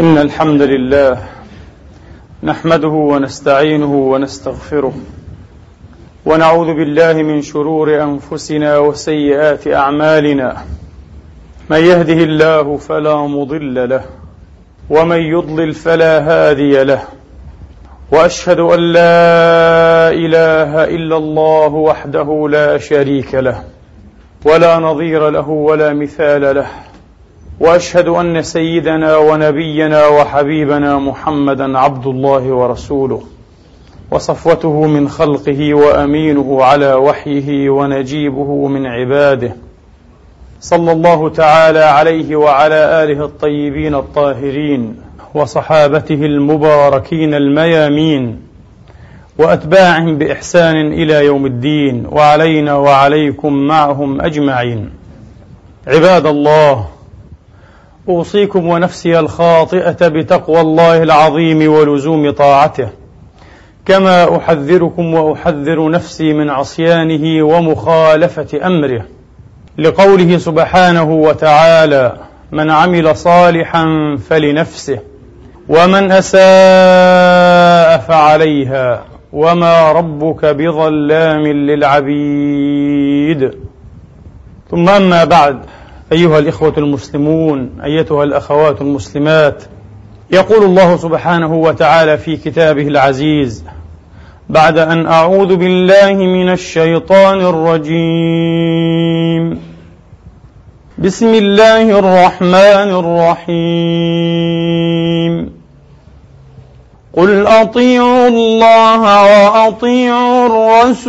إن الحمد لله نحمده ونستعينه ونستغفره ونعوذ بالله من شرور أنفسنا وسيئات أعمالنا من يهده الله فلا مضل له ومن يضلل فلا هادي له وأشهد أن لا إله إلا الله وحده لا شريك له ولا نظير له ولا مثال له وأشهد أن سيدنا ونبينا وحبيبنا محمدا عبد الله ورسوله وصفوته من خلقه وأمينه على وحيه ونجيبه من عباده. صلى الله تعالى عليه وعلى آله الطيبين الطاهرين وصحابته المباركين الميامين وأتباعهم بإحسان إلى يوم الدين وعلينا وعليكم معهم أجمعين. عباد الله أوصيكم ونفسي الخاطئة بتقوى الله العظيم ولزوم طاعته. كما أحذركم وأحذر نفسي من عصيانه ومخالفة أمره. لقوله سبحانه وتعالى من عمل صالحا فلنفسه ومن أساء فعليها وما ربك بظلام للعبيد. ثم أما بعد أيها الإخوة المسلمون أيتها الأخوات المسلمات يقول الله سبحانه وتعالى في كتابه العزيز بعد أن أعوذ بالله من الشيطان الرجيم. بسم الله الرحمن الرحيم. قل اطيعوا الله واطيعوا الرسول.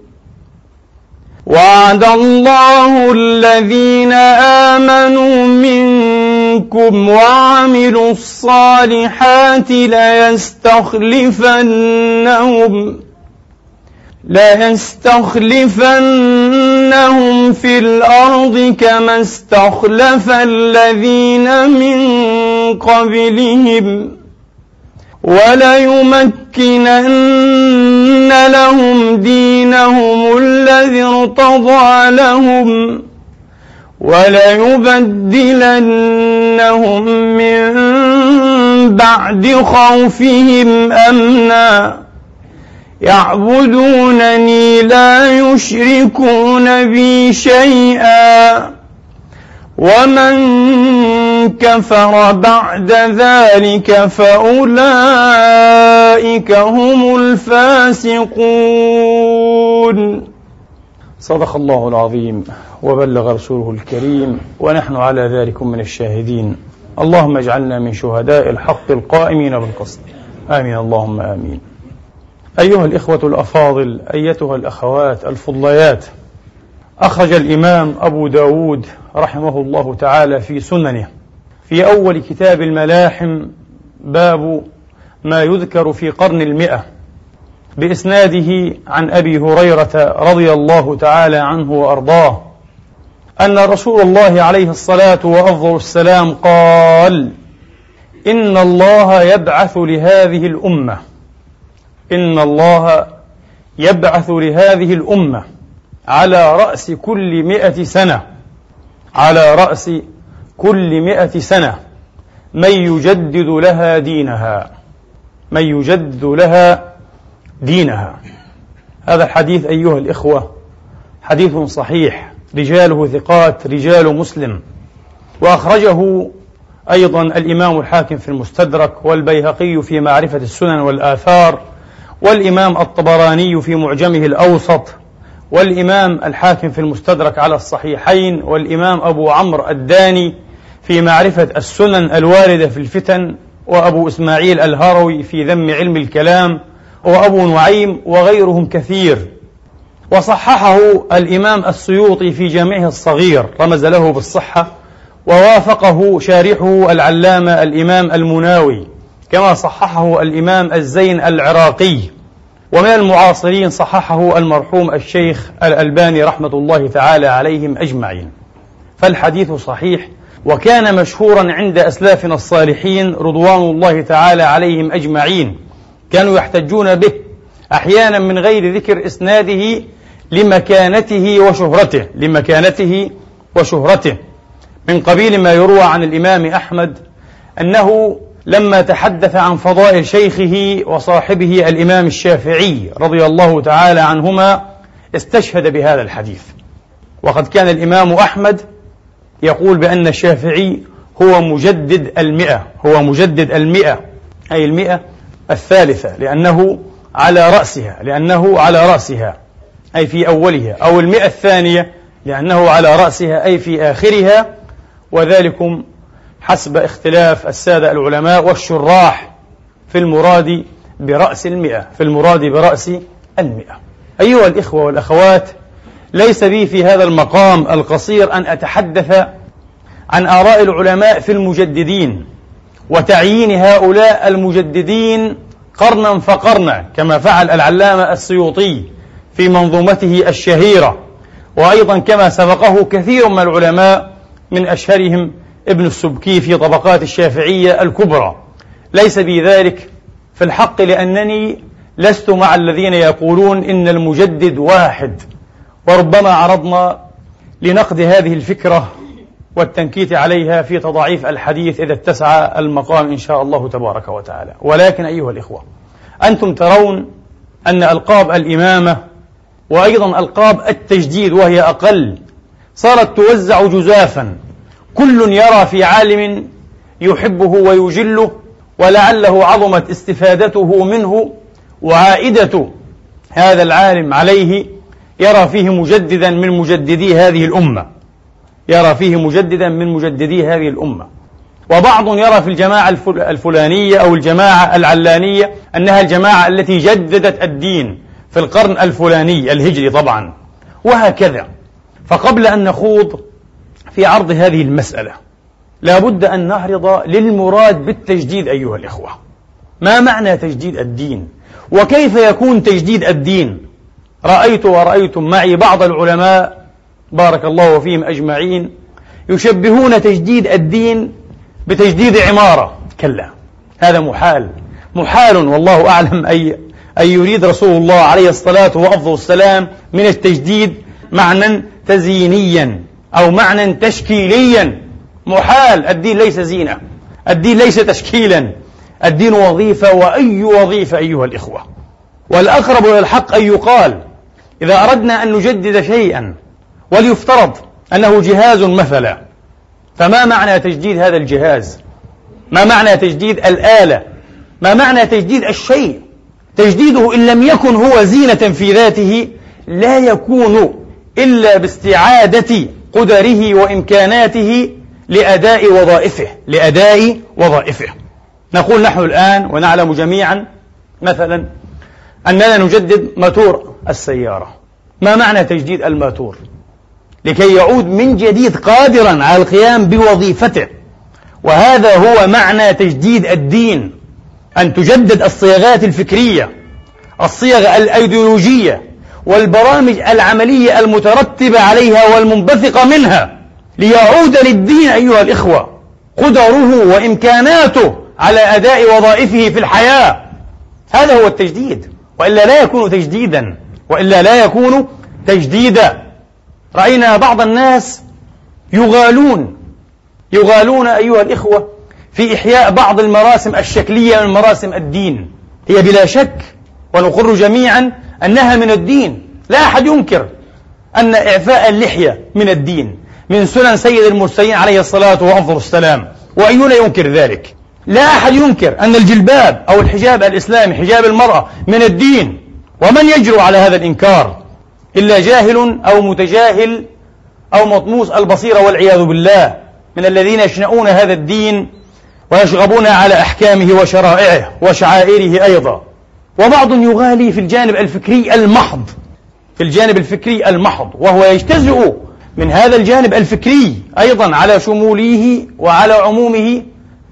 وعد الله الذين آمنوا منكم وعملوا الصالحات ليستخلفنهم ليستخلفنهم في الأرض كما استخلف الذين من قبلهم وليمكنن لهم دينهم الذي ارتضى لهم وليبدلنهم من بعد خوفهم أمنا. يعبدونني لا يشركون بي شيئا. ومن كفر بعد ذلك فأولئك هم الفاسقون. صدق الله العظيم وبلغ رسوله الكريم ونحن على ذلك من الشاهدين. اللهم اجعلنا من شهداء الحق القائمين بالقسط. آمين اللهم آمين. أيها الإخوة الأفاضل أيتها الأخوات الفضليات أخرج الإمام أبو داود رحمه الله تعالى في سننه. في أول كتاب الملاحم باب ما يذكر في قرن المئة بإسناده عن أبي هريرة رضي الله تعالى عنه وأرضاه أن رسول الله عليه الصلاة وأفضل السلام قال إن الله يبعث لهذه الأمة إن الله يبعث لهذه الأمة على رأس كل مئة سنة على رأس كل مئة سنة من يجدد لها دينها. من يجدد لها دينها. هذا الحديث أيها الإخوة حديث صحيح. رجاله ثقات رجال مسلم. وأخرجه أيضا الإمام الحاكم في المستدرك والبيهقي في معرفة السنن والآثار والإمام الطبراني في معجمه الأوسط والإمام الحاكم في المستدرك على الصحيحين والإمام أبو عمرو الداني في معرفة السنن الواردة في الفتن وأبو إسماعيل الهروي في ذم علم الكلام وأبو نعيم وغيرهم كثير. وصححه الإمام السيوطي في جامعه الصغير رمز له بالصحة ووافقه شارحه العلامة الإمام المناوي كما صححه الإمام الزين العراقي. ومن المعاصرين صححه المرحوم الشيخ الألباني رحمة الله تعالى عليهم أجمعين. فالحديث صحيح وكان مشهورا عند أسلافنا الصالحين رضوان الله تعالى عليهم أجمعين. كانوا يحتجون به أحيانا من غير ذكر إسناده لمكانته وشهرته لمكانته وشهرته. من قبيل ما يروى عن الإمام أحمد أنه لما تحدث عن فضائل شيخه وصاحبه الإمام الشافعي رضي الله تعالى عنهما استشهد بهذا الحديث. وقد كان الإمام أحمد يقول بأن الشافعي هو مجدد المئة هو مجدد المئة أي المئة الثالثة لأنه على رأسها لأنه على رأسها أي في أولها أو المئة الثانية لأنه على رأسها أي في آخرها وذلكم حسب اختلاف السادة العلماء والشراح في المراد برأس المئة في المراد برأس المئة. أيها الإخوة والأخوات ليس بي في هذا المقام القصير أن أتحدث عن آراء العلماء في المجددين وتعيين هؤلاء المجددين قرنا فقرنا كما فعل العلامة السيوطي في منظومته الشهيرة. وأيضا كما سبقه كثير من العلماء من أشهرهم ابن السبكي في طبقات الشافعية الكبرى. ليس بي ذلك في الحق لأنني لست مع الذين يقولون إن المجدد واحد. وربما عرضنا لنقد هذه الفكرة والتنكيت عليها في تضعيف الحديث إذا اتسع المقام إن شاء الله تبارك وتعالى. ولكن أيها الإخوة أنتم ترون أن ألقاب الإمامة وأيضا ألقاب التجديد وهي أقل صارت توزع جزافا. كل يرى في عالم يحبه ويجله ولعله عظمت استفادته منه وعائدة هذا العالم عليه يرى فيه مجددا من مجددي هذه الأمة. يرى فيه مجددا من مجددي هذه الأمة. وبعض يرى في الجماعة الفلانية أو الجماعة العلانية أنها الجماعة التي جددت الدين في القرن الفلاني الهجري طبعا. وهكذا. فقبل أن نخوض في عرض هذه المسألة لا بد أن نعرض للمراد بالتجديد أيها الإخوة. ما معنى تجديد الدين؟ وكيف يكون تجديد الدين؟ رأيت ورأيتم معي بعض العلماء بارك الله فيهم أجمعين يشبهون تجديد الدين بتجديد عمارة. كلا هذا محال محال والله أعلم أي أن يريد رسول الله عليه الصلاة والسلام من التجديد معنى تزيينيا أو معنى تشكيليا. محال الدين ليس زينة الدين ليس تشكيلا الدين وظيفة وأي وظيفة أيها الإخوة. والأقرب إلى الحق أن يقال إذا أردنا أن نجدد شيئا وليفترض أنه جهاز مثلا فما معنى تجديد هذا الجهاز؟ ما معنى تجديد الآلة؟ ما معنى تجديد الشيء؟ تجديده إن لم يكن هو زينة في ذاته لا يكون إلا باستعادة قدره وإمكاناته لأداء وظائفه لأداء وظائفه. نقول نحن الآن ونعلم جميعا مثلا أننا نجدد ماتور السيارة. ما معنى تجديد الماتور؟ لكي يعود من جديد قادرا على القيام بوظيفته. وهذا هو معنى تجديد الدين أن تجدد الصياغات الفكرية الصيغ الأيديولوجية والبرامج العملية المترتبة عليها والمنبثقة منها ليعود للدين أيها الإخوة قدره وإمكاناته على أداء وظائفه في الحياة. هذا هو التجديد وإلا لا يكون تجديدا. وإلا لا يكون تجديدا. رأينا بعض الناس يغالون يغالون أيها الإخوة في إحياء بعض المراسم الشكلية من مراسم الدين. هي بلا شك ونقر جميعا أنها من الدين. لا أحد ينكر أن إعفاء اللحية من الدين. من سنن سيد المرسلين عليه الصلاة وأفضل السلام وأينا ينكر ذلك؟ لا أحد ينكر أن الجلباب أو الحجاب الإسلامي حجاب المرأة من الدين. ومن يجرؤ على هذا الإنكار إلا جاهل أو متجاهل أو مطموس البصيرة والعياذ بالله من الذين يشنؤون هذا الدين ويشغبون على أحكامه وشرائعه وشعائره أيضا. وبعض يغالي في الجانب الفكري المحض في الجانب الفكري المحض وهو يجتزئ من هذا الجانب الفكري أيضا على شموله وعلى عمومه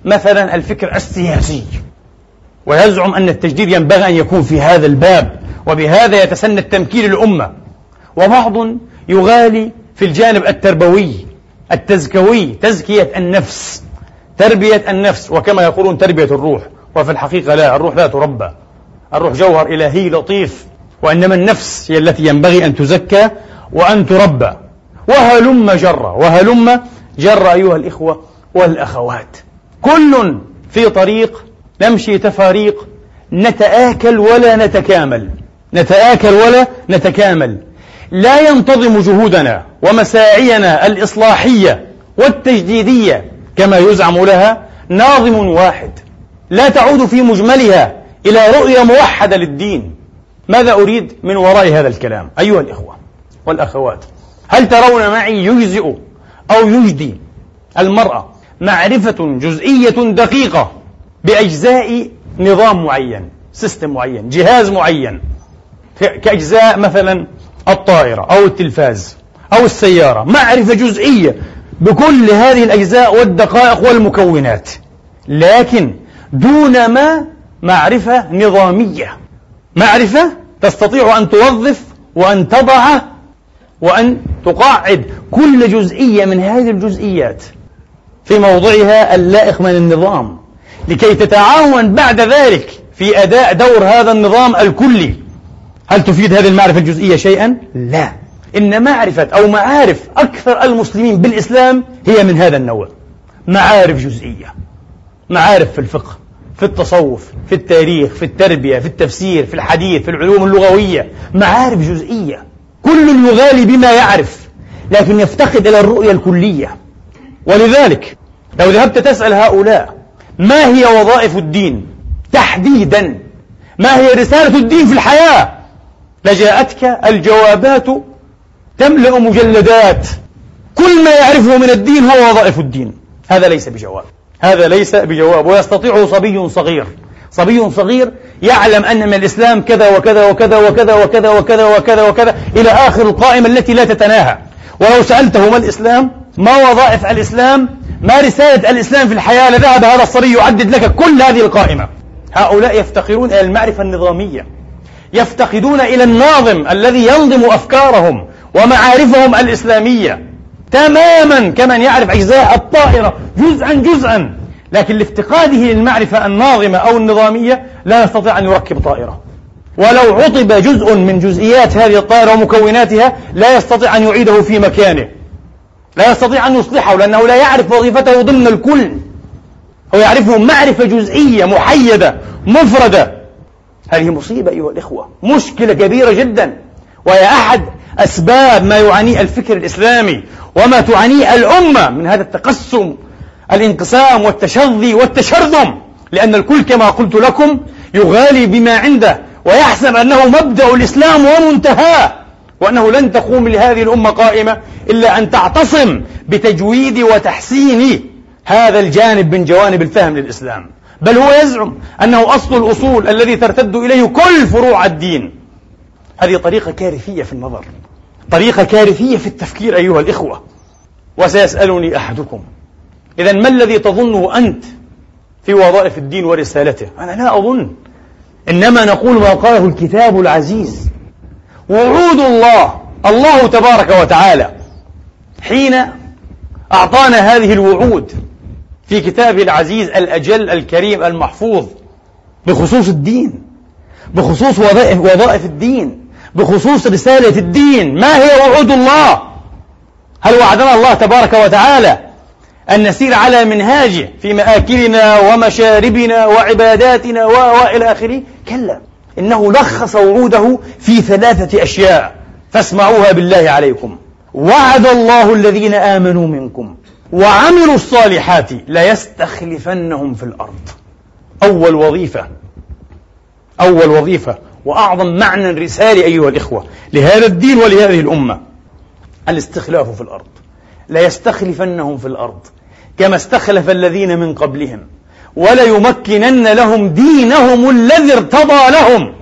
مثلا الفكر السياسي. ويزعم أن التجديد ينبغي أن يكون في هذا الباب. وبهذا يتسنى التمكين للأمة. وبعض يغالي في الجانب التربوي التزكوي تزكية النفس تربية النفس. وكما يقولون تربية الروح وفي الحقيقة لا الروح لا تربى. الروح جوهر إلهي لطيف وإنما النفس هي التي ينبغي أن تزكى وأن تربى. وهلم جر وهلم جر أيها الإخوة والأخوات. كل في طريق نمشي تفاريق نتآكل ولا نتكامل. نتآكل ولا نتكامل. لا ينتظم جهودنا ومساعينا الإصلاحية والتجديدية كما يزعم لها ناظم واحد. لا تعود في مجملها إلى رؤية موحدة للدين. ماذا أريد من وراء هذا الكلام؟ أيها الإخوة والأخوات هل ترون معي يجزئ أو يجدي المرأة معرفة جزئية دقيقة بأجزاء نظام معين سيستم معين جهاز معين؟ كأجزاء مثلا الطائرة أو التلفاز أو السيارة معرفة جزئية بكل هذه الأجزاء والدقائق والمكونات لكن دون ما معرفة نظامية. معرفة تستطيع أن توظف وأن تضع وأن تقاعد كل جزئية من هذه الجزئيات في موضعها اللائق من النظام لكي تتعاون بعد ذلك في أداء دور هذا النظام الكلي. هل تفيد هذه المعرفة الجزئية شيئا؟ لا. إن معرفة أو معارف أكثر المسلمين بالإسلام هي من هذا النوع. معارف جزئية. معارف في الفقه في التصوف في التاريخ في التربية في التفسير في الحديث في العلوم اللغوية. معارف جزئية. كل يغالي بما يعرف لكن يفتقد إلى الرؤية الكلية. ولذلك لو ذهبت تسأل هؤلاء ما هي وظائف الدين؟ تحديدا. ما هي رسالة الدين في الحياة؟ لجاءتك الجوابات تملأ مجلدات كل ما يعرفه من الدين هو وظائف الدين. هذا ليس بجواب. هذا ليس بجواب. ويستطيعه صبي صغير. صبي صغير يعلم أن من الإسلام كذا وكذا وكذا وكذا وكذا وكذا وكذا وكذا إلى آخر القائمة التي لا تتناهى. ولو سألته ما الإسلام ما وظائف الإسلام ما رسالة الإسلام في الحياة لذهب هذا الصبي يعدد لك كل هذه القائمة. هؤلاء يفتقرون إلى المعرفة النظامية. يفتقدون إلى الناظم الذي ينظم أفكارهم ومعارفهم الإسلامية تماما كمن يعرف أجزاء الطائرة جزءا جزءا. لكن لافتقاده للمعرفة الناظمة أو النظامية لا يستطيع أن يركب طائرة. ولو عطب جزء من جزئيات هذه الطائرة ومكوناتها لا يستطيع أن يعيده في مكانه. لا يستطيع أن يصلحه لأنه لا يعرف وظيفته ضمن الكل. هو يعرفه معرفة جزئية محيدة مفردة. هذه مصيبة أيها الإخوة مشكلة كبيرة جدا. وهي أحد أسباب ما يعانيه الفكر الإسلامي وما تعانيه الأمة من هذا التقسم الانقسام والتشظي والتشرذم. لأن الكل كما قلت لكم يغالي بما عنده ويحسب أنه مبدأ الإسلام ومنتهاه. وأنه لن تقوم لهذه الأمة قائمة إلا أن تعتصم بتجويد وتحسين هذا الجانب من جوانب الفهم للإسلام. بل هو يزعم أنه أصل الأصول الذي ترتد إليه كل فروع الدين. هذه طريقة كارثية في النظر. طريقة كارثية في التفكير أيها الإخوة. وسيسألني أحدكم إذا ما الذي تظنه أنت في وظائف الدين ورسالته؟ أنا لا أظن. إنما نقول ما قاله الكتاب العزيز. وعود الله الله تبارك وتعالى حين أعطانا هذه الوعود في كتابه العزيز الأجل الكريم المحفوظ بخصوص الدين بخصوص وظائف, وظائف الدين بخصوص رسالة الدين. ما هي وعود الله؟ هل وعدنا الله تبارك وتعالى أن نسير على منهاجه في مآكلنا ومشاربنا وعباداتنا وإلى آخره؟ كلا إنه لخص وعوده في ثلاثة أشياء فاسمعوها بالله عليكم. وعد الله الذين آمنوا منكم. وعملوا الصالحات ليستخلفنهم في الأرض. أول وظيفة أول وظيفة وأعظم معنى رسالة أيها الإخوة لهذا الدين ولهذه الأمة الاستخلاف في الأرض. ليستخلفنهم في الأرض كما استخلف الذين من قبلهم. وليمكنن لهم دينهم الذي ارتضى لهم.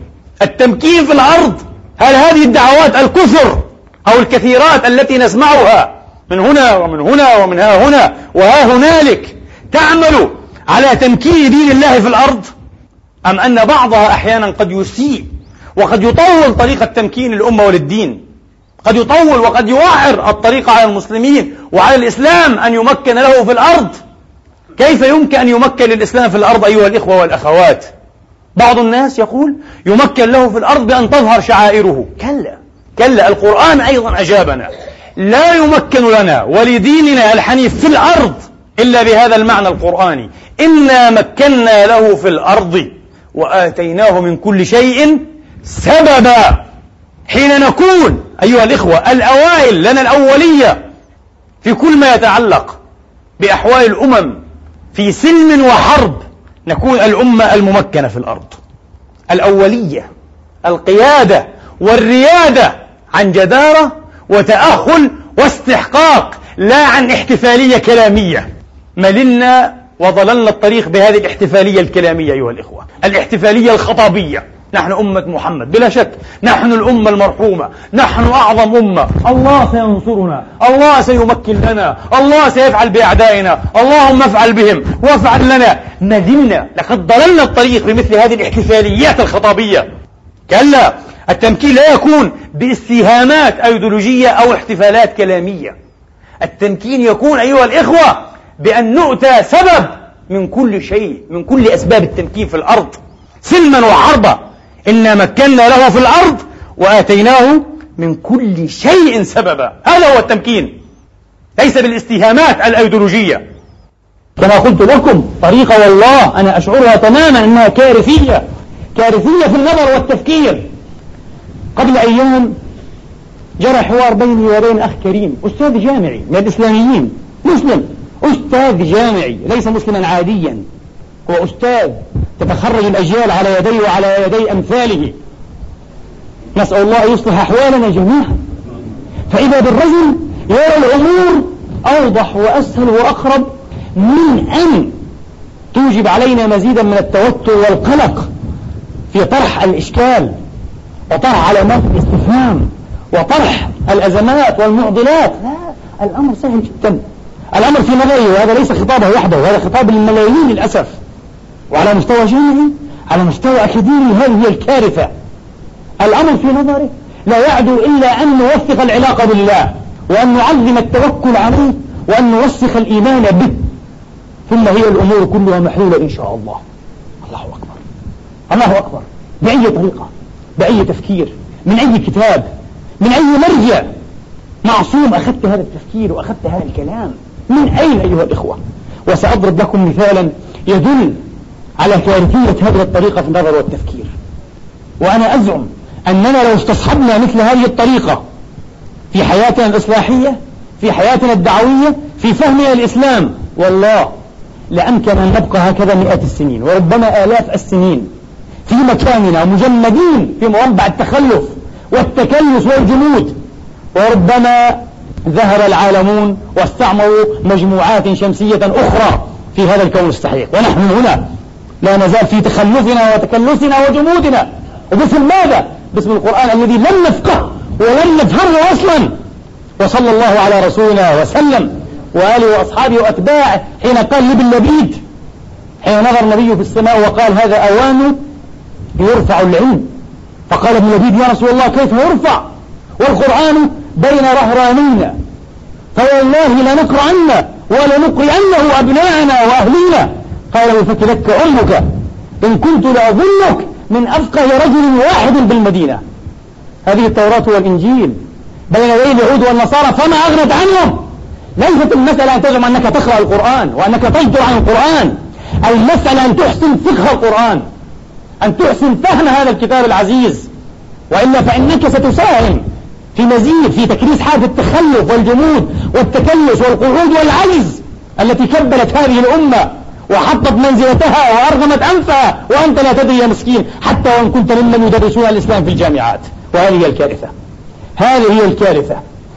التمكين في الأرض هل هذه الدعوات الكثر أو الكثيرات التي نسمعها من هنا ومن هنا ومن ها هنا وها هنالك تعمل على تمكين دين الله في الأرض؟ أم أن بعضها أحيانا قد يسيء وقد يطول طريق التمكين للأمة وللدين؟ قد يطول وقد يوعر الطريق على المسلمين وعلى الإسلام أن يمكن له في الأرض. كيف يمكن أن يمكن للإسلام في الأرض أيها الإخوة والأخوات؟ بعض الناس يقول يمكن له في الأرض بأن تظهر شعائره. كلا. كلا. القرآن أيضا أجابنا. لا يمكن لنا ولديننا الحنيف في الأرض إلا بهذا المعنى القرآني. إنا مكنا له في الأرض وآتيناه من كل شيء سببا. حين نكون أيها الإخوة الأوائل لنا الأولية في كل ما يتعلق بأحوال الأمم في سلم وحرب نكون الأمة الممكنة في الأرض. الأولية القيادة والريادة عن جدارة وتأهل واستحقاق لا عن احتفالية كلامية. مللنا وضللنا الطريق بهذه الاحتفالية الكلامية أيها الإخوة. الاحتفالية الخطابية. نحن أمة محمد بلا شك. نحن الأمة المرحومة. نحن أعظم أمة. الله سينصرنا. الله سيمكن لنا. الله سيفعل بأعدائنا. اللهم افعل بهم وافعل لنا. ندمنا لقد ضللنا الطريق بمثل هذه الاحتفاليات الخطابية. كلا. التمكين لا يكون باستهامات أيديولوجية أو احتفالات كلامية. التمكين يكون أيها الإخوة بأن نؤتى سبب من كل شيء من كل أسباب التمكين في الأرض. سلما وحربا. إنا مكنا له في الأرض وآتيناه من كل شيء سببا. هذا هو التمكين. ليس بالاستهامات الأيديولوجية. كما قلت لكم طريقة والله أنا أشعرها تماما أنها كارثية. كارثية في النظر والتفكير. قبل أيام جرى حوار بيني وبين أخ كريم أستاذ جامعي من الإسلاميين مسلم أستاذ جامعي ليس مسلما عاديا. هو أستاذ تتخرج الأجيال على يديه وعلى يدي أمثاله. نسأل الله أن يصلح أحوالنا جميعا. فإذا بالرجل يرى الأمور أوضح وأسهل وأقرب من أن توجب علينا مزيدا من التوتر والقلق في طرح الإشكال. وطرح علامات الاستفهام وطرح الأزمات والمعضلات. لا الأمر سهل جدا. الأمر في نظري وهذا ليس خطابه وحده وهذا خطاب للملايين للأسف. وعلى مستوى جامعي على مستوى أكاديمي هذه هي الكارثة. الأمر في نظري لا يعدو إلا أن نوثق العلاقة بالله وأن نعظم التوكل عليه وأن نوسخ الإيمان به. ثم هي الأمور كلها محلولة إن شاء الله. الله أكبر. الله أكبر. بأي طريقة؟ بأي تفكير من أي كتاب من أي مرجع. معصوم أخذت هذا التفكير وأخذت هذا الكلام. من أين أيها الإخوة؟ وسأضرب لكم مثالا يدل على كارثية هذه الطريقة في النظر والتفكير. وأنا أزعم أننا لو استصحبنا مثل هذه الطريقة في حياتنا الإصلاحية في حياتنا الدعوية في فهمنا الإسلام والله لأمكن أن نبقى هكذا مئات السنين وربما آلاف السنين. في مكاننا مجمدين في مربع التخلف والتكلس والجمود وربما ذهب العالمون واستعمروا مجموعات شمسية أخرى في هذا الكون السحيق ونحن هنا لا نزال في تخلفنا وتكلسنا وجمودنا وباسم ماذا؟ باسم القرآن الذي لم نفقه ولم نفهمه أصلا. وصلى الله على رسولنا وسلم وآله وأصحابه وأتباعه حين قال لبيد حين نظر النبي في السماء وقال هذا أوان يرفع العلم فقال ابن لبيد يا رسول الله كيف يرفع؟ والقرآن بين رهرانينا فوالله لنقرأن ولنقرئنه أبناءنا وأهلينا. قال فكلتك أمك. إن كنت لأظنك من أفقه رجل واحد بالمدينة. هذه التوراة والإنجيل. بين يدي اليهود والنصارى فما أغنت عنهم؟ ليست المسألة أن تزعم أنك تقرأ القرآن وأنك تصدر عن القرآن. المسألة أن تحسن فقه القرآن. أن تحسن فهم هذا الكتاب العزيز وإلا فإنك ستساهم في مزيد في تكريس حالة التخلف والجمود والتكلس والقعود والعجز التي كبلت هذه الأمة وحطت منزلتها وأرغمت أنفها وأنت لا تدري يا مسكين حتى وإن كنت ممن يدرسون الإسلام في الجامعات. وهذه هي الكارثة. هذه هي الكارثة.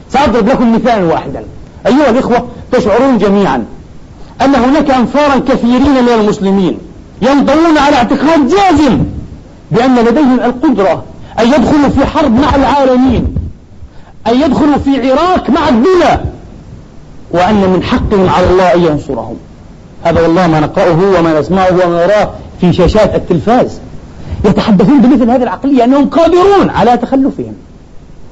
سأضرب لكم مثالا واحدا. أيها الإخوة تشعرون جميعا أن هناك أنفارا كثيرين من المسلمين ينطوون على اعتقاد جازم بأن لديهم القدرة أن يدخلوا في حرب مع العالمين أن يدخلوا في عراك مع الدولة وأن من حقهم على الله أن ينصرهم. هذا والله ما نقرأه وما نسمعه وما نراه في شاشات التلفاز. يتحدثون بمثل هذه العقلية أنهم قادرون على تخلفهم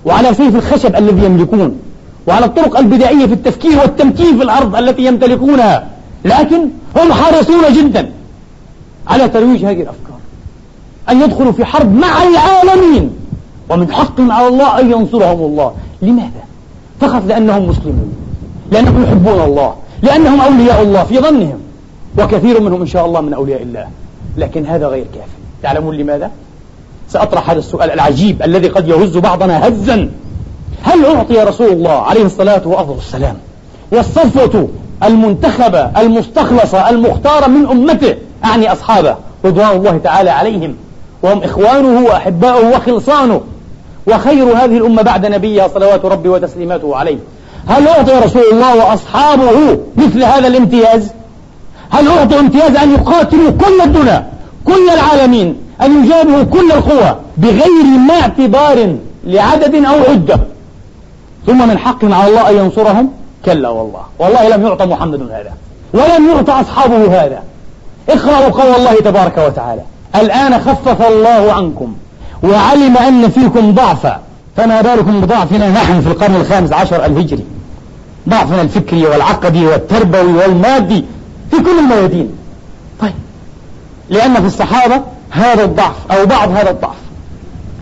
وعلى سيف الخشب الذي يملكون وعلى الطرق البدائية في التفكير والتمكين في الأرض التي يمتلكونها لكن هم حريصون جدا. على ترويج هذه الأفكار. أن يدخلوا في حرب مع العالمين. ومن حقهم على الله أن ينصرهم الله. لماذا؟ فقط لأنهم مسلمون. لأنهم يحبون الله. لأنهم أولياء الله في ظنهم. وكثير منهم إن شاء الله من أولياء الله. لكن هذا غير كافي. تعلمون لماذا؟ سأطرح هذا السؤال العجيب الذي قد يهز بعضنا هزا. هل أعطي رسول الله عليه الصلاة والسلام والصفوة المنتخبة المستخلصة المختارة من أمته أعني أصحابه رضوان الله تعالى عليهم. وهم إخوانه وأحباؤه وخلصانه. وخير هذه الأمة بعد نبيها صلوات ربي وتسليماته عليه. هل أعطي رسول الله وأصحابه مثل هذا الامتياز؟ هل أعطوا امتياز أن يقاتلوا كل الدنيا كل العالمين أن يجابهوا كل القوى بغير ما اعتبار لعدد أو عدة؟ ثم من حق على الله أن ينصرهم؟ كلا والله. والله لم يعطى محمد هذا ولم يعطى أصحابه هذا. اقرأوا قول الله تبارك وتعالى. الآن خفف الله عنكم وعلم أن فيكم ضعفا. فما بالكم بضعفنا نحن في القرن الخامس عشر الهجري. ضعفنا الفكري والعقدي والتربوي والمادي في كل الميادين. طيب لأن في الصحابة هذا الضعف أو بعض هذا الضعف.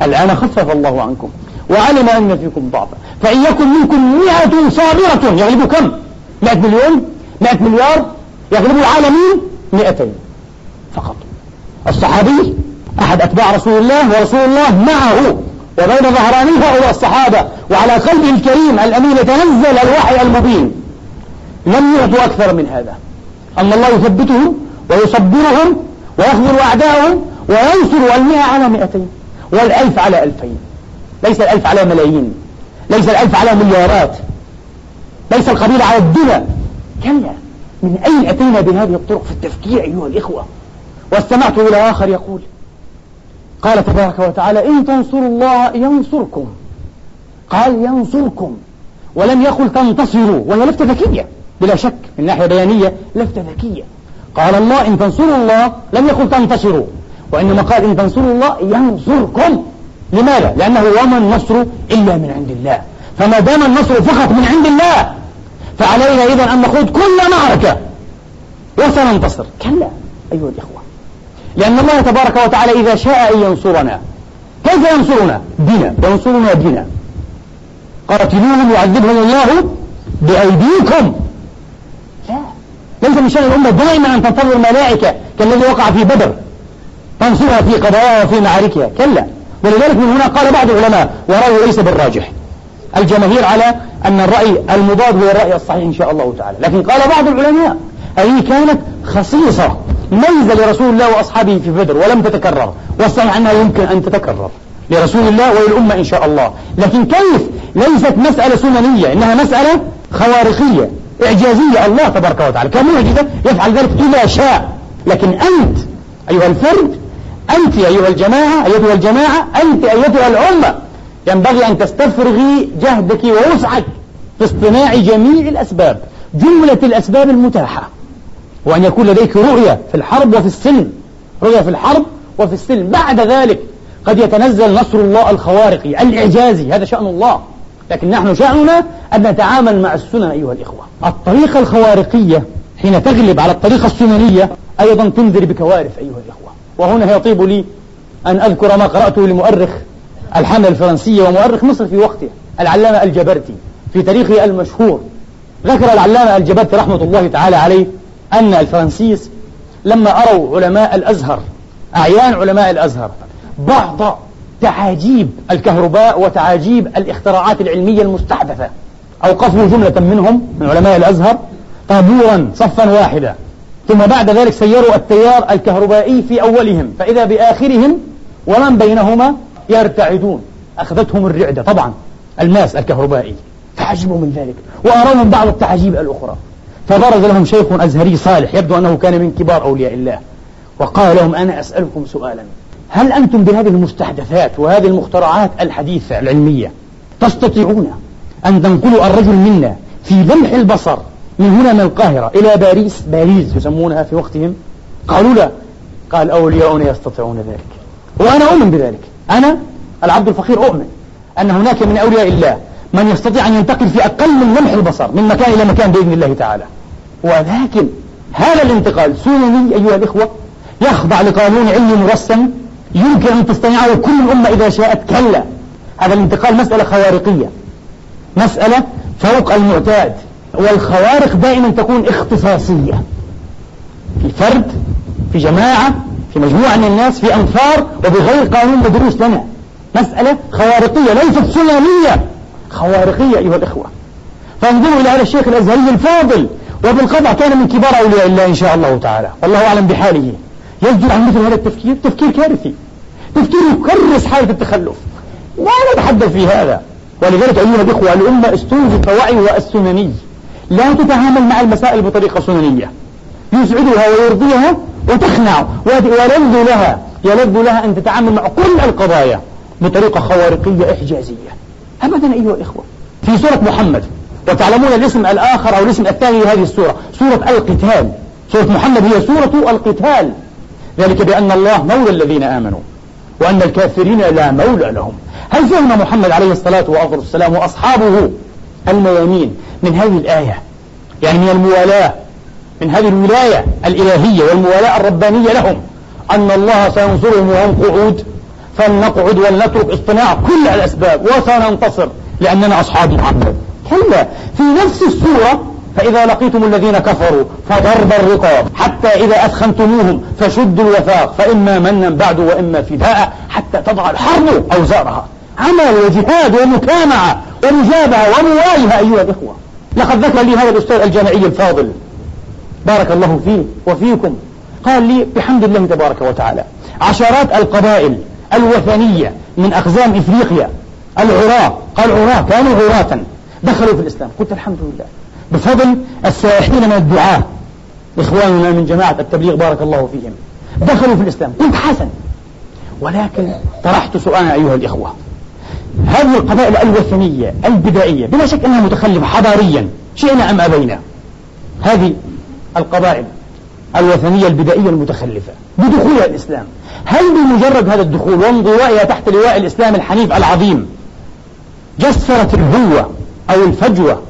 الآن خفف الله عنكم وعلم أن فيكم ضعفا. فإن يكن منكم مئة صابرة يغلب كم؟ مئة مليون؟ مئة مليار؟ يغلب العالمين؟ مئتين فقط. الصحابي أحد أتباع رسول الله ورسول الله معه وبين ظهراني هؤلاء الصحابة وعلى قلبه الكريم الأمين يتنزل الوحي المبين. لم يعطوا أكثر من هذا. أن الله يثبتهم ويصبرهم ويخذل أعداءهم وينصر المئة على مئتين والألف على ألفين. ليس الألف على ملايين. ليس الألف على مليارات. ليس القبيلة على الدنيا. كلا. من أين أتينا بهذه الطرق في التفكير أيها الإخوة؟ واستمعت إلى آخر يقول قال تبارك وتعالى إن تنصروا الله ينصركم. قال ينصركم. ولم يقل تنتصروا وهي لفتة ذكية بلا شك من ناحية بيانية لفتة ذكية. قال الله إن تنصروا الله لم يقل تنتصروا وإنما قال إن تنصروا الله ينصركم. لماذا؟ لأنه وما النصر إلا من عند الله. فما دام النصر فقط من عند الله فعلينا إذا أن نخوض كل معركة وسننتصر. كلا أيها الإخوة. لأن الله تبارك وتعالى إذا شاء أن ينصرنا كيف ينصرنا؟ بنا ينصرنا بنا قاتلوهم يعذبهم الله بأيديكم. لا. ليس من شأن الأمة دائما أن تنتظر الملائكة كالذي وقع في بدر تنصرها في قضاياها وفي معاركها. كلا. ولذلك من هنا قال بعض العلماء ورأيه ليس بالراجح. الجماهير على أن الرأي المضاد هو الرأي الصحيح إن شاء الله تعالى. لكن قال بعض العلماء أي كانت خصيصة ميزة لرسول الله وأصحابه في بدر ولم تتكرر والصحيح أنها يمكن أن تتكرر لرسول الله وللأمة إن شاء الله. لكن كيف؟ ليست مسألة سننية إنها مسألة خوارقية إعجازية. الله تبارك وتعالى كمعجزة يفعل ذلك إذا شاء. لكن أنت أيها الفرد أنت أيها الجماعة أيتها الجماعة أنت أيتها الأمة ينبغي أن تستفرغي جهدك ووسعك في اصطناع جميع الأسباب جملة الأسباب المتاحة وأن يكون لديك رؤية في الحرب وفي السلم رؤية في الحرب وفي السلم. بعد ذلك قد يتنزل نصر الله الخوارقي الإعجازي هذا شأن الله لكن نحن شأننا أن نتعامل مع السنن أيها الإخوة. الطريقة الخوارقية حين تغلب على الطريقة السننية أيضا تنذر بكوارث أيها الإخوة. وهنا يطيب لي أن أذكر ما قرأته لمؤرخ الحملة الفرنسية ومؤرخ مصر في وقته العلامة الجبرتي في تاريخه المشهور. ذكر العلامة الجبرتي رحمة الله تعالى عليه أن الفرنسيس لما أروا علماء الأزهر أعيان علماء الأزهر بعض تعاجيب الكهرباء وتعاجيب الاختراعات العلمية المستحدثة أوقفوا جملة منهم من علماء الأزهر طابورا صفا واحدا. ثم بعد ذلك سيروا التيار الكهربائي في أولهم فإذا بآخرهم ومن بينهما؟ يرتعدون. أخذتهم الرعدة طبعا. الماس الكهربائي. تعجبوا من ذلك. وأراهم بعض التعجيب الأخرى. فبرز لهم شيخ أزهري صالح يبدو أنه كان من كبار أولياء الله. وقال لهم أنا أسألكم سؤالا. هل أنتم بهذه المستحدثات وهذه المخترعات الحديثة العلمية تستطيعون أن تنقلوا الرجل منا في لمح البصر من هنا من القاهرة إلى باريس؟ باريس يسمونها في وقتهم. قالوا لا. قال أولياؤنا يستطيعون ذلك. وأنا أؤمن بذلك. أنا العبد الفقير أؤمن أن هناك من أولياء الله من يستطيع أن ينتقل في أقل من لمح البصر من مكان إلى مكان بإذن الله تعالى. ولكن هذا الانتقال سنني أيها الإخوة يخضع لقانون علمي مرسم يمكن أن تصطنعه كل الأمة إذا شاءت. كلا هذا الانتقال مسألة خوارقية مسألة فوق المعتاد والخوارق دائما تكون اختصاصية في فرد في جماعة في مجموعة من الناس في أنفار وبغير قانون مدروس لنا. مسألة خوارقية ليست سنانية خوارقية أيها الإخوة. فانظروا إلى هذا الشيخ الأزهري الفاضل وبالقطع كان من كبار أولياء الله إن شاء الله تعالى. والله أعلم بحاله. يصدر عن مثل هذا التفكير. تفكير كارثي. تفكير يكرس حالة التخلف. لا نتحدث في هذا. ولذلك أيها الإخوة الأمة استنزف وعيها السنني لا تتعامل مع المسائل بطريقة سننية. يسعدها ويرضيها وتخنع. ولذ لها. يلذ لها أن تتعامل مع كل القضايا بطريقة خوارقية إحجازية. أبدا أيها الإخوة. في سورة محمد. وتعلمون الاسم الآخر أو الاسم الثاني لهذه السورة. سورة القتال. سورة محمد هي سورة القتال. ذلك بأن الله مولى الذين آمنوا. وأن الكافرين لا مولى لهم. هل فهم محمد عليه الصلاة والسلام وأصحابه الميامين من هذه الآية؟ يعني من الموالاة. من هذه الولاية الإلهية والموالاة الربانية لهم. أن الله سينصرهم وهم قعود. فلنقعد ولنترك اصطناع كل الأسباب وسننتصر لأننا أصحاب محمد كلا. في نفس السورة فإذا لقيتم الذين كفروا فضرب الرقاب. حتى إذا أثخنتموهم فشدوا الوثاق. فإما منا بعد وإما فداء حتى تضع الحرب أوزارها. عمل وجهاد ومكامعة ومجابهة ومواجهة أيها الإخوة. لقد ذكر لي هذا الأستاذ الجامعي الفاضل. بارك الله فيه وفيكم. قال لي بحمد الله تبارك وتعالى. عشرات القبائل الوثنية من أقزام إفريقيا العراة قال عراة كانوا عراة دخلوا في الإسلام. قلت الحمد لله. بفضل السائحين من الدعاة إخواننا من جماعة التبليغ بارك الله فيهم دخلوا في الإسلام. قلت حسن. ولكن طرحت سؤالا أيها الإخوة. هذه القبائل الوثنية البدائية بلا شك أنها متخلفة حضاريا شئنا أم أبينا؟ هذه القبائل الوثنية البدائية المتخلفة بدخولها الإسلام. هل بمجرد هذا الدخول وانضوائها تحت لواء الإسلام الحنيف العظيم جسرت الهوة أو الفجوة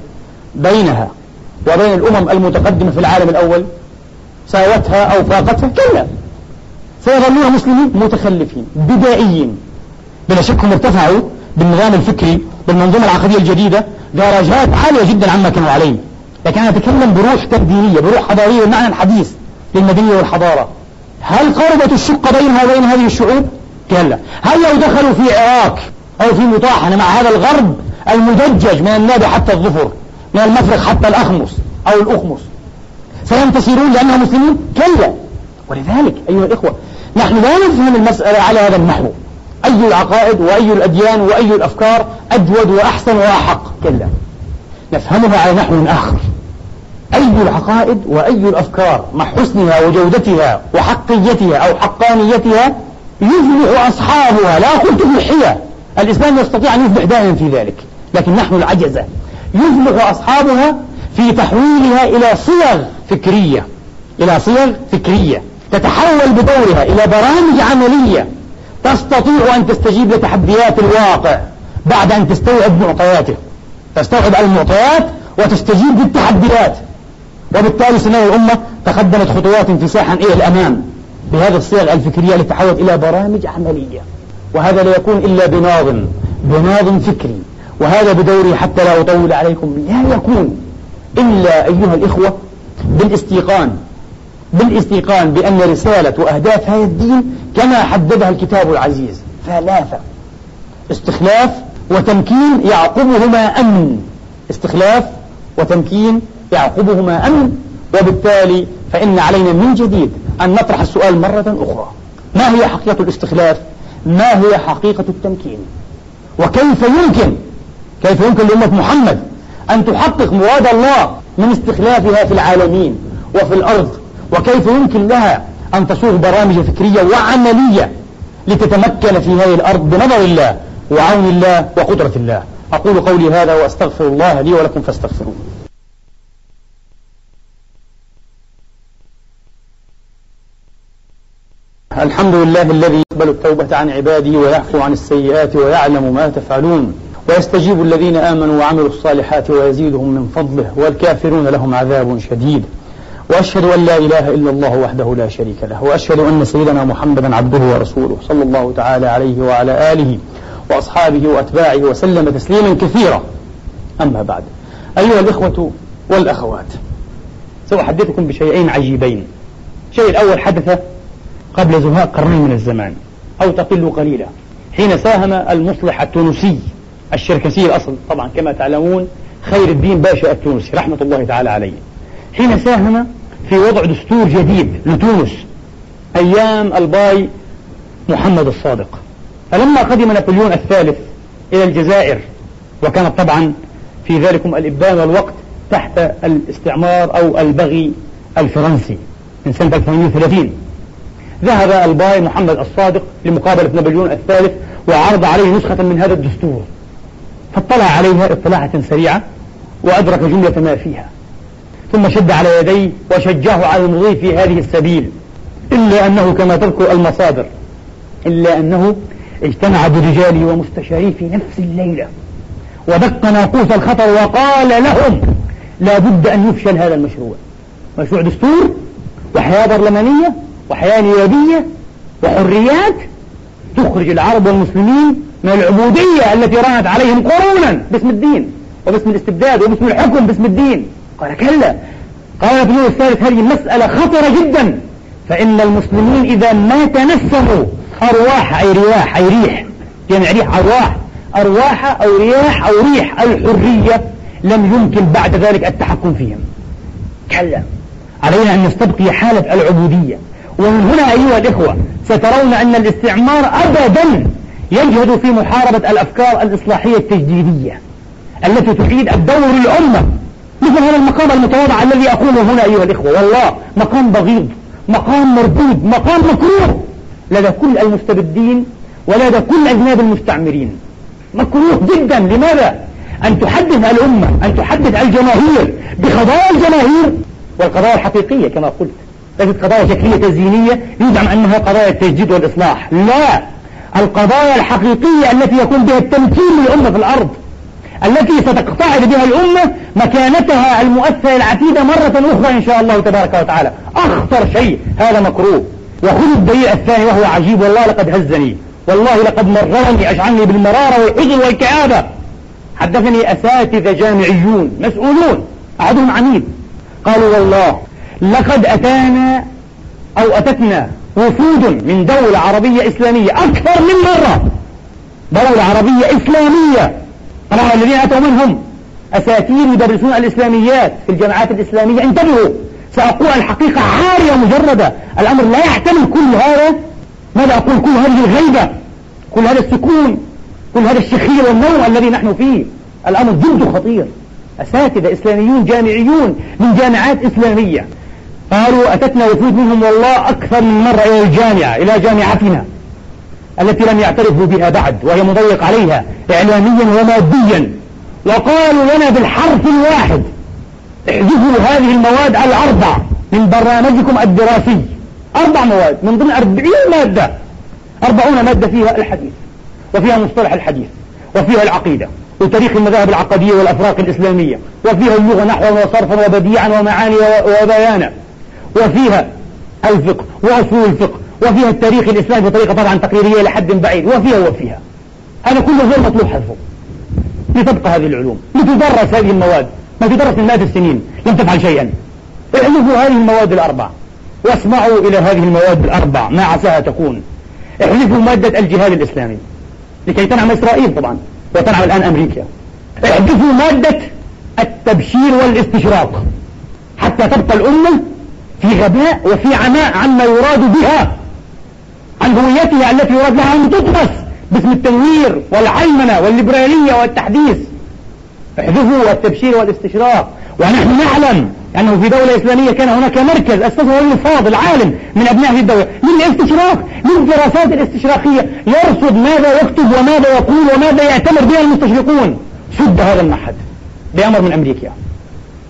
بينها وبين الأمم المتقدمة في العالم الأول؟ ساوتها أو فاقتها؟ كلا. سيظلون مسلمين متخلفين بدائيين. بلا شك هم ارتفعوا بالنظام الفكري بالمنظومة العقدية الجديدة درجات عالية جدا عما كانوا عليه. لكن أنا أتكلم بروح تبديلية بروح حضارية بالمعنى الحديث للمدنية والحضارة. هل قربت الشقة بينها وبين هذه الشعوب؟ كلا هل لو دخلوا في عراق أو في مطاحنة مع هذا الغرب المدجج من النابع حتى الظفر من المفرق حتى الأخمص أو الأخمص سينتصرون لأنهم مسلمون؟ كلا ولذلك أيها الإخوة نحن لا نفهم المسألة على هذا النحو. أي العقائد وأي الأديان وأي الأفكار أجود وأحسن وأحق؟ كلا نفهمها على نحو آخر. أي العقائد وأي الأفكار مع حسنها وجودتها وحقيتها أو حقانيتها يفلح أصحابها. لا قلت في الحية الإسلام يستطيع أن يفلح دائما في ذلك لكن نحن العجزة. يفلح أصحابها في تحويلها إلى صيغ فكرية إلى صيغ فكرية. تتحول بدورها إلى برامج عملية تستطيع أن تستجيب لتحديات الواقع بعد أن تستوعب معطياته تستوعب المعطيات وتستجيب للتحديات وبالتالي سنة الأمة تقدمت خطوات انفساحا إلى الأمام بهذه الصيغ الفكرية التي تحولت إلى برامج عملية. وهذا لا يكون إلا بناظم بناظم فكري. وهذا بدوري حتى لا أطول عليكم. لا يكون إلا أيها الإخوة بالاستيقان. بالاستيقان بأن رسالة وأهداف هذا الدين كما حددها الكتاب العزيز. ثلاثة. استخلاف وتمكين يعقبهما أمن. استخلاف وتمكين يعقبهما أمن. وبالتالي فإن علينا من جديد أن نطرح السؤال مرة أخرى. ما هي حقيقة الاستخلاف؟ ما هي حقيقة التمكين؟ وكيف يمكن كيف يمكن لأمة محمد أن تحقق مراد الله من استخلافها في العالمين وفي الأرض؟ وكيف يمكن لها أن تصوغ برامج فكرية وعملية لتتمكن في هذه الأرض بنظر الله وعون الله وقدرة الله. أقول قولي هذا وأستغفر الله لي ولكم فاستغفروه. الحمد لله الذي يقبل التوبة عن عباده ويعفو عن السيئات ويعلم ما تفعلون. ويستجيب الذين آمنوا وعملوا الصالحات ويزيدهم من فضله والكافرون لهم عذاب شديد. وأشهد أن لا إله إلا الله وحده لا شريك له. وأشهد أن سيدنا محمدا عبده ورسوله صلى الله تعالى عليه وعلى آله. وأصحابه وأتباعه وسلم تسليما كثيرا. أما بعد أيها الإخوة والأخوات سأحدثكم بشيئين عجيبين. الشيء الأول حدث قبل زهاء قرنين من الزمان أو تقل قليلا حين ساهم المصلح التونسي. الشركسي الأصل طبعا كما تعلمون خير الدين باشا التونسي رحمة الله تعالى عليه. حين ساهم في وضع دستور جديد لتونس أيام الباي محمد الصادق. فلما قدم نابليون الثالث إلى الجزائر وكانت طبعا في ذلكم الإبان والوقت تحت الاستعمار أو البغي الفرنسي من سنة 1830 ذهب الباي محمد الصادق لمقابلة نابليون الثالث وعرض عليه نسخة من هذا الدستور فاطلع عليها اطلاعة سريعة وأدرك جملة ما فيها ثم شد على يديه وشجعه على المضي في هذه السبيل إلا أنه كما تذكر المصادر إلا أنه اجتمع برجاله ومستشاريه في نفس الليلة ودق ناقوس الخطر وقال لهم لا بد أن يفشل هذا المشروع. مشروع دستور وحياة برلمانية وحياة نيابية وحريات تخرج العرب والمسلمين من العبودية التي رانت عليهم قرونا باسم الدين وباسم الاستبداد وباسم الحكم باسم الدين. قال كلا. قال ابن الثالث هذه مسألة خطرة جدا. فإن المسلمين إذا ما تنسموا أرواح أي رياح أي ريح. جمع ريح أرواح. أرواح أو رياح أو ريح. الحرية لم يمكن بعد ذلك التحكم فيهم كلا علينا أن نستبقي حالة العبودية. ومن هنا أيها الإخوة سترون أن الاستعمار أبدا يجهد في محاربة الأفكار الإصلاحية التجديدية التي تعيد الدور للأمة. مثل هذا المقام المتواضع الذي أقوله هنا أيها الإخوة. والله مقام بغيض مقام مردود مقام مكروه. لدى كل المستبدين ولدى كل أجناب المستعمرين. مكروه جدا. لماذا؟ أن تحدث الأمة أن تحدث الجماهير بقضايا الجماهير والقضايا الحقيقية كما قلت. ليست قضايا شكلية تزيينية يزعم أنها قضايا التجديد والإصلاح. لا. القضايا الحقيقية التي يكون بها التمكين للأمة في الأرض التي ستقتعد بها الأمة مكانتها المؤثرة العتيدة مرة أخرى إن شاء الله تبارك وتعالى. أخطر شيء. هذا مكروه. وخذ الدليل الثاني وهو عجيب والله لقد هزني والله لقد مررني أشعلني بالمرارة والحزن والكآبة. حدثني أساتذة جامعيون مسؤولون أحدهم عميد قالوا والله لقد أتانا أو أتتنا وفود من دولة عربية إسلامية أكثر من مرة. دولة عربية إسلامية. طبعا الذين أتوا منهم أساتير يدرسون الإسلاميات في الجامعات الإسلامية. انتبهوا. سأقول الحقيقة عارية مجردة. الأمر لا يحتمل كل هذا. ماذا أقول؟ كل هذه الغيبة كل هذا السكون كل هذا الشخير والنوم الذي نحن فيه. الأمر جد خطير. أساتذة إسلاميون جامعيون من جامعات إسلامية قالوا أتتنا وفود منهم والله أكثر من مرة إلى الجامعة إلى جامعتنا التي لم يعترفوا بها بعد وهي مضيق عليها إعلاميا وماديا. وقالوا لنا بالحرف الواحد احذفوا هذه المواد الأربع من برنامجكم الدراسي. أربع مواد من ضمن أربعين مادة. أربعون مادة فيها الحديث وفيها مصطلح الحديث وفيها العقيدة وتاريخ المذاهب العقدية والأفراق الإسلامية وفيها اللغة نحوا وصرفا وبديعا ومعاني وبيانا وفيها الفقه وأصول الفقه وفيها التاريخ الإسلامي بطريقة طبعا تقريرية لحد بعيد. وفيها وفيها. هذا كله غير مطلوب حذفه لتبقى هذه العلوم لتدرس هذه المواد. ما تدرس من مئات السنين لم تفعل شيئا. احذفوا هذه المواد الأربع واسمعوا إلى هذه المواد الأربع ما عساها تكون. احذفوا مادة الجهاد الإسلامي لكي تنعم إسرائيل طبعا وتنعم الآن أمريكا. احذفوا مادة التبشير والاستشراق حتى تبقى الأمة في غباء وفي عماء عما يراد بها. عن هويتها التي يراد لها أن تطمس باسم التنوير والعيمنة والليبرالية والتحديث. احذفوا التبشير والاستشراق ونحن نعلم أنه في دولة إسلامية كان هناك مركز أسسه رجل فاضل عالم من أبناء هذه الدولة للاستشراق للدراسات الاستشراقية يرصد ماذا يكتب وماذا يقول وماذا يعتمر بها المستشرقون. سد هذا المعهد بأمر من أمريكا.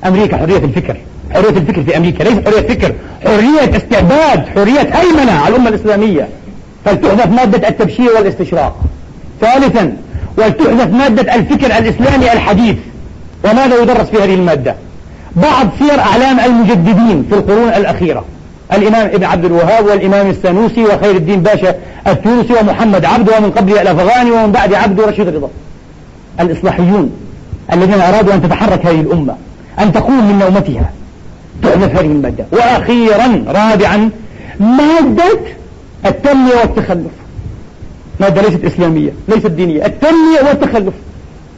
أمريكا حرية الفكر حرية الفكر في أمريكا ليس حرية فكر حرية استعباد حرية هيمنة على الأمة الإسلامية. فلتحذف مادة التبشير والاستشراق. ثالثا ولتحذف مادة الفكر الإسلامي الحديث. وماذا يدرس في هذه المادة؟ بعض سير أعلام المجددين في القرون الأخيرة. الإمام ابن عبد الوهاب والإمام السنوسي وخير الدين باشا التونسي ومحمد عبده ومن قبله الأفغاني ومن بعد عبده رشيد رضا الإصلاحيون الذين أرادوا أن تتحرك هذه الأمة أن تقوم من نومتها. تحذف هذه المادة. وأخيرا رابعا مادة التنمية والتخلف. مادة ليست إسلامية ليست دينية. التنمية والتخلف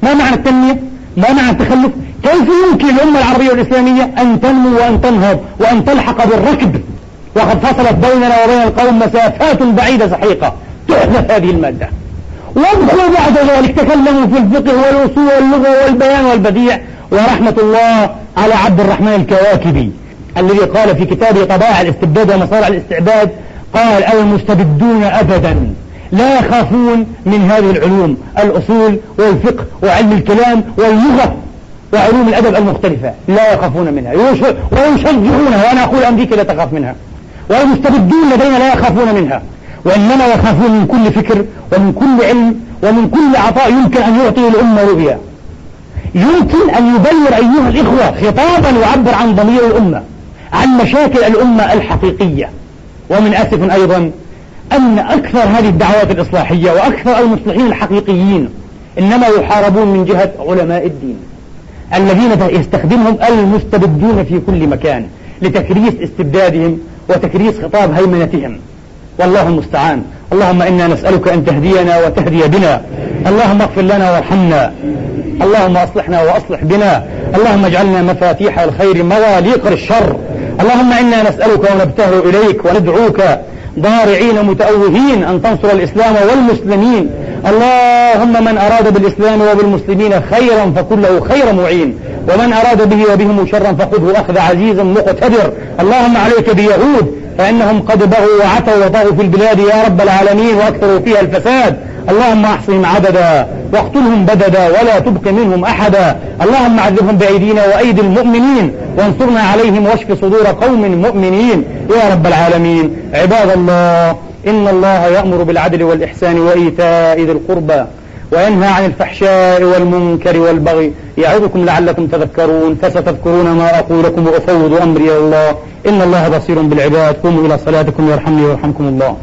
ما معنى التنمية؟ ما معنى التخلف؟ كيف يمكن الأمة العربية والإسلامية أن تنمو وأن تنهض وأن تلحق بالركب؟ وقد فصلت بيننا وبين القوم مسافات بعيدة سحيقة تحذف هذه المادة. وادخلوا بعد ذلك تكلموا في الفقه والأصول واللغة والبيان والبديع. ورحمة الله على عبد الرحمن الكواكبي الذي قال في كتابه طبائع الاستبداد ومصارع الاستعباد قال المستبدون أبدا. لا يخافون من هذه العلوم الأصول والفقه وعلم الكلام واللغة وعلوم الأدب المختلفة لا يخافون منها. ويشجعونها وأنا أقول أمريكا لا تخاف منها. والمستبدون لدينا لا يخافون منها. وإنما يخافون من كل فكر ومن كل علم ومن كل عطاء يمكن أن يعطي الأمة رؤيا يمكن أن يبلغ أيها الإخوة خطابا يعبر عن ضمير الأمة عن مشاكل الأمة الحقيقية. ومن أسف أيضا أن أكثر هذه الدعوات الإصلاحية وأكثر المصلحين الحقيقيين إنما يحاربون من جهة علماء الدين الذين يستخدمهم المستبدون في كل مكان لتكريس استبدادهم وتكريس خطاب هيمنتهم. والله المستعان. اللهم إنا نسألك أن تهدينا وتهدي بنا. اللهم اغفر لنا وارحمنا. اللهم أصلحنا وأصلح بنا. اللهم اجعلنا مفاتيح الخير مغاليق الشر. اللهم إنا نسألك ونبتهل إليك وندعوك ضارعين متأوهين أن تنصر الإسلام والمسلمين. اللهم من أراد بالإسلام وبالمسلمين خيرا فكله خير معين. ومن أراد به وبهم شرا فخذه أخذ عزيز مقتدر. اللهم عليك بيهود فإنهم قد بغوا وعتوا وطغوا في البلاد يا رب العالمين وأكثروا فيها الفساد. اللهم احصهم عددا واقتلهم بددا ولا تبق منهم أحدا. اللهم عذبهم بأيدينا وأيدي المؤمنين وانصرنا عليهم واشف صدور قوم مؤمنين. يا رب العالمين عباد الله إن الله يأمر بالعدل والإحسان وإيتاء ذي القربى وينهى عن الفحشاء والمنكر والبغي. يعظكم لعلكم تذكرون فستذكرون ما أقول لكم وأفوض أمري الله. إن الله بصير بالعباد. قوموا إلى صلاتكم يرحمني ويرحمكم الله.